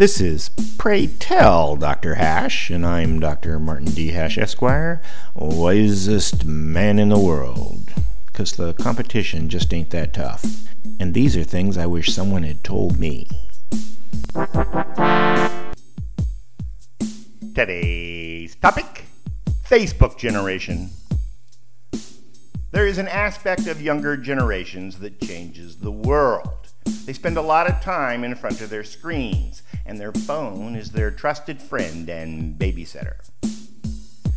This is Pray Tell Dr. Hash, and I'm Dr. Martin D. Hash, Esquire, wisest man in the world. Because the competition just ain't that tough. And these are things I wish someone had told me. Today's topic Facebook generation. There is an aspect of younger generations that changes the world. They spend a lot of time in front of their screens, and their phone is their trusted friend and babysitter.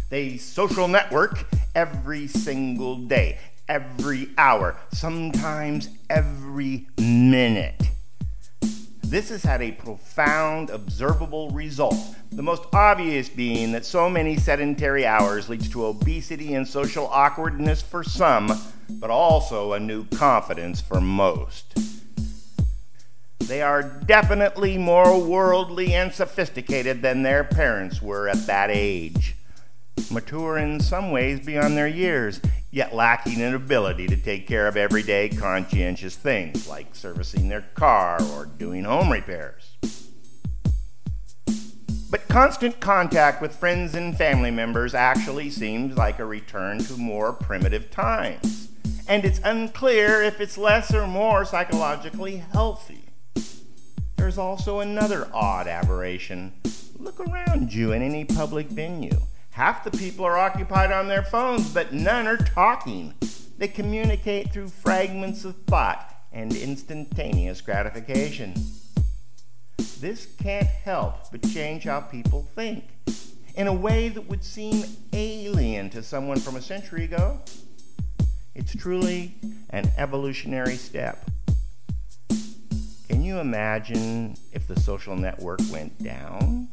They social network every single day, every hour, sometimes every minute. This has had a profound observable result, the most obvious being that so many sedentary hours leads to obesity and social awkwardness for some, but also a new confidence for most. They are definitely more worldly and sophisticated than their parents were at that age. Mature in some ways beyond their years, yet lacking an ability to take care of everyday conscientious things like servicing their car or doing home repairs. But constant contact with friends and family members actually seems like a return to more primitive times. And it's unclear if it's less or more psychologically healthy. There's also another odd aberration. Look around you in any public venue. Half the people are occupied on their phones, but none are talking. They communicate through fragments of thought and instantaneous gratification. This can't help but change how people think in a way that would seem alien to someone from a century ago. It's truly an evolutionary step. Can you imagine if the social network went down?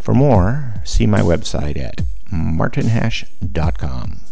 For more, see my website at martinhash.com.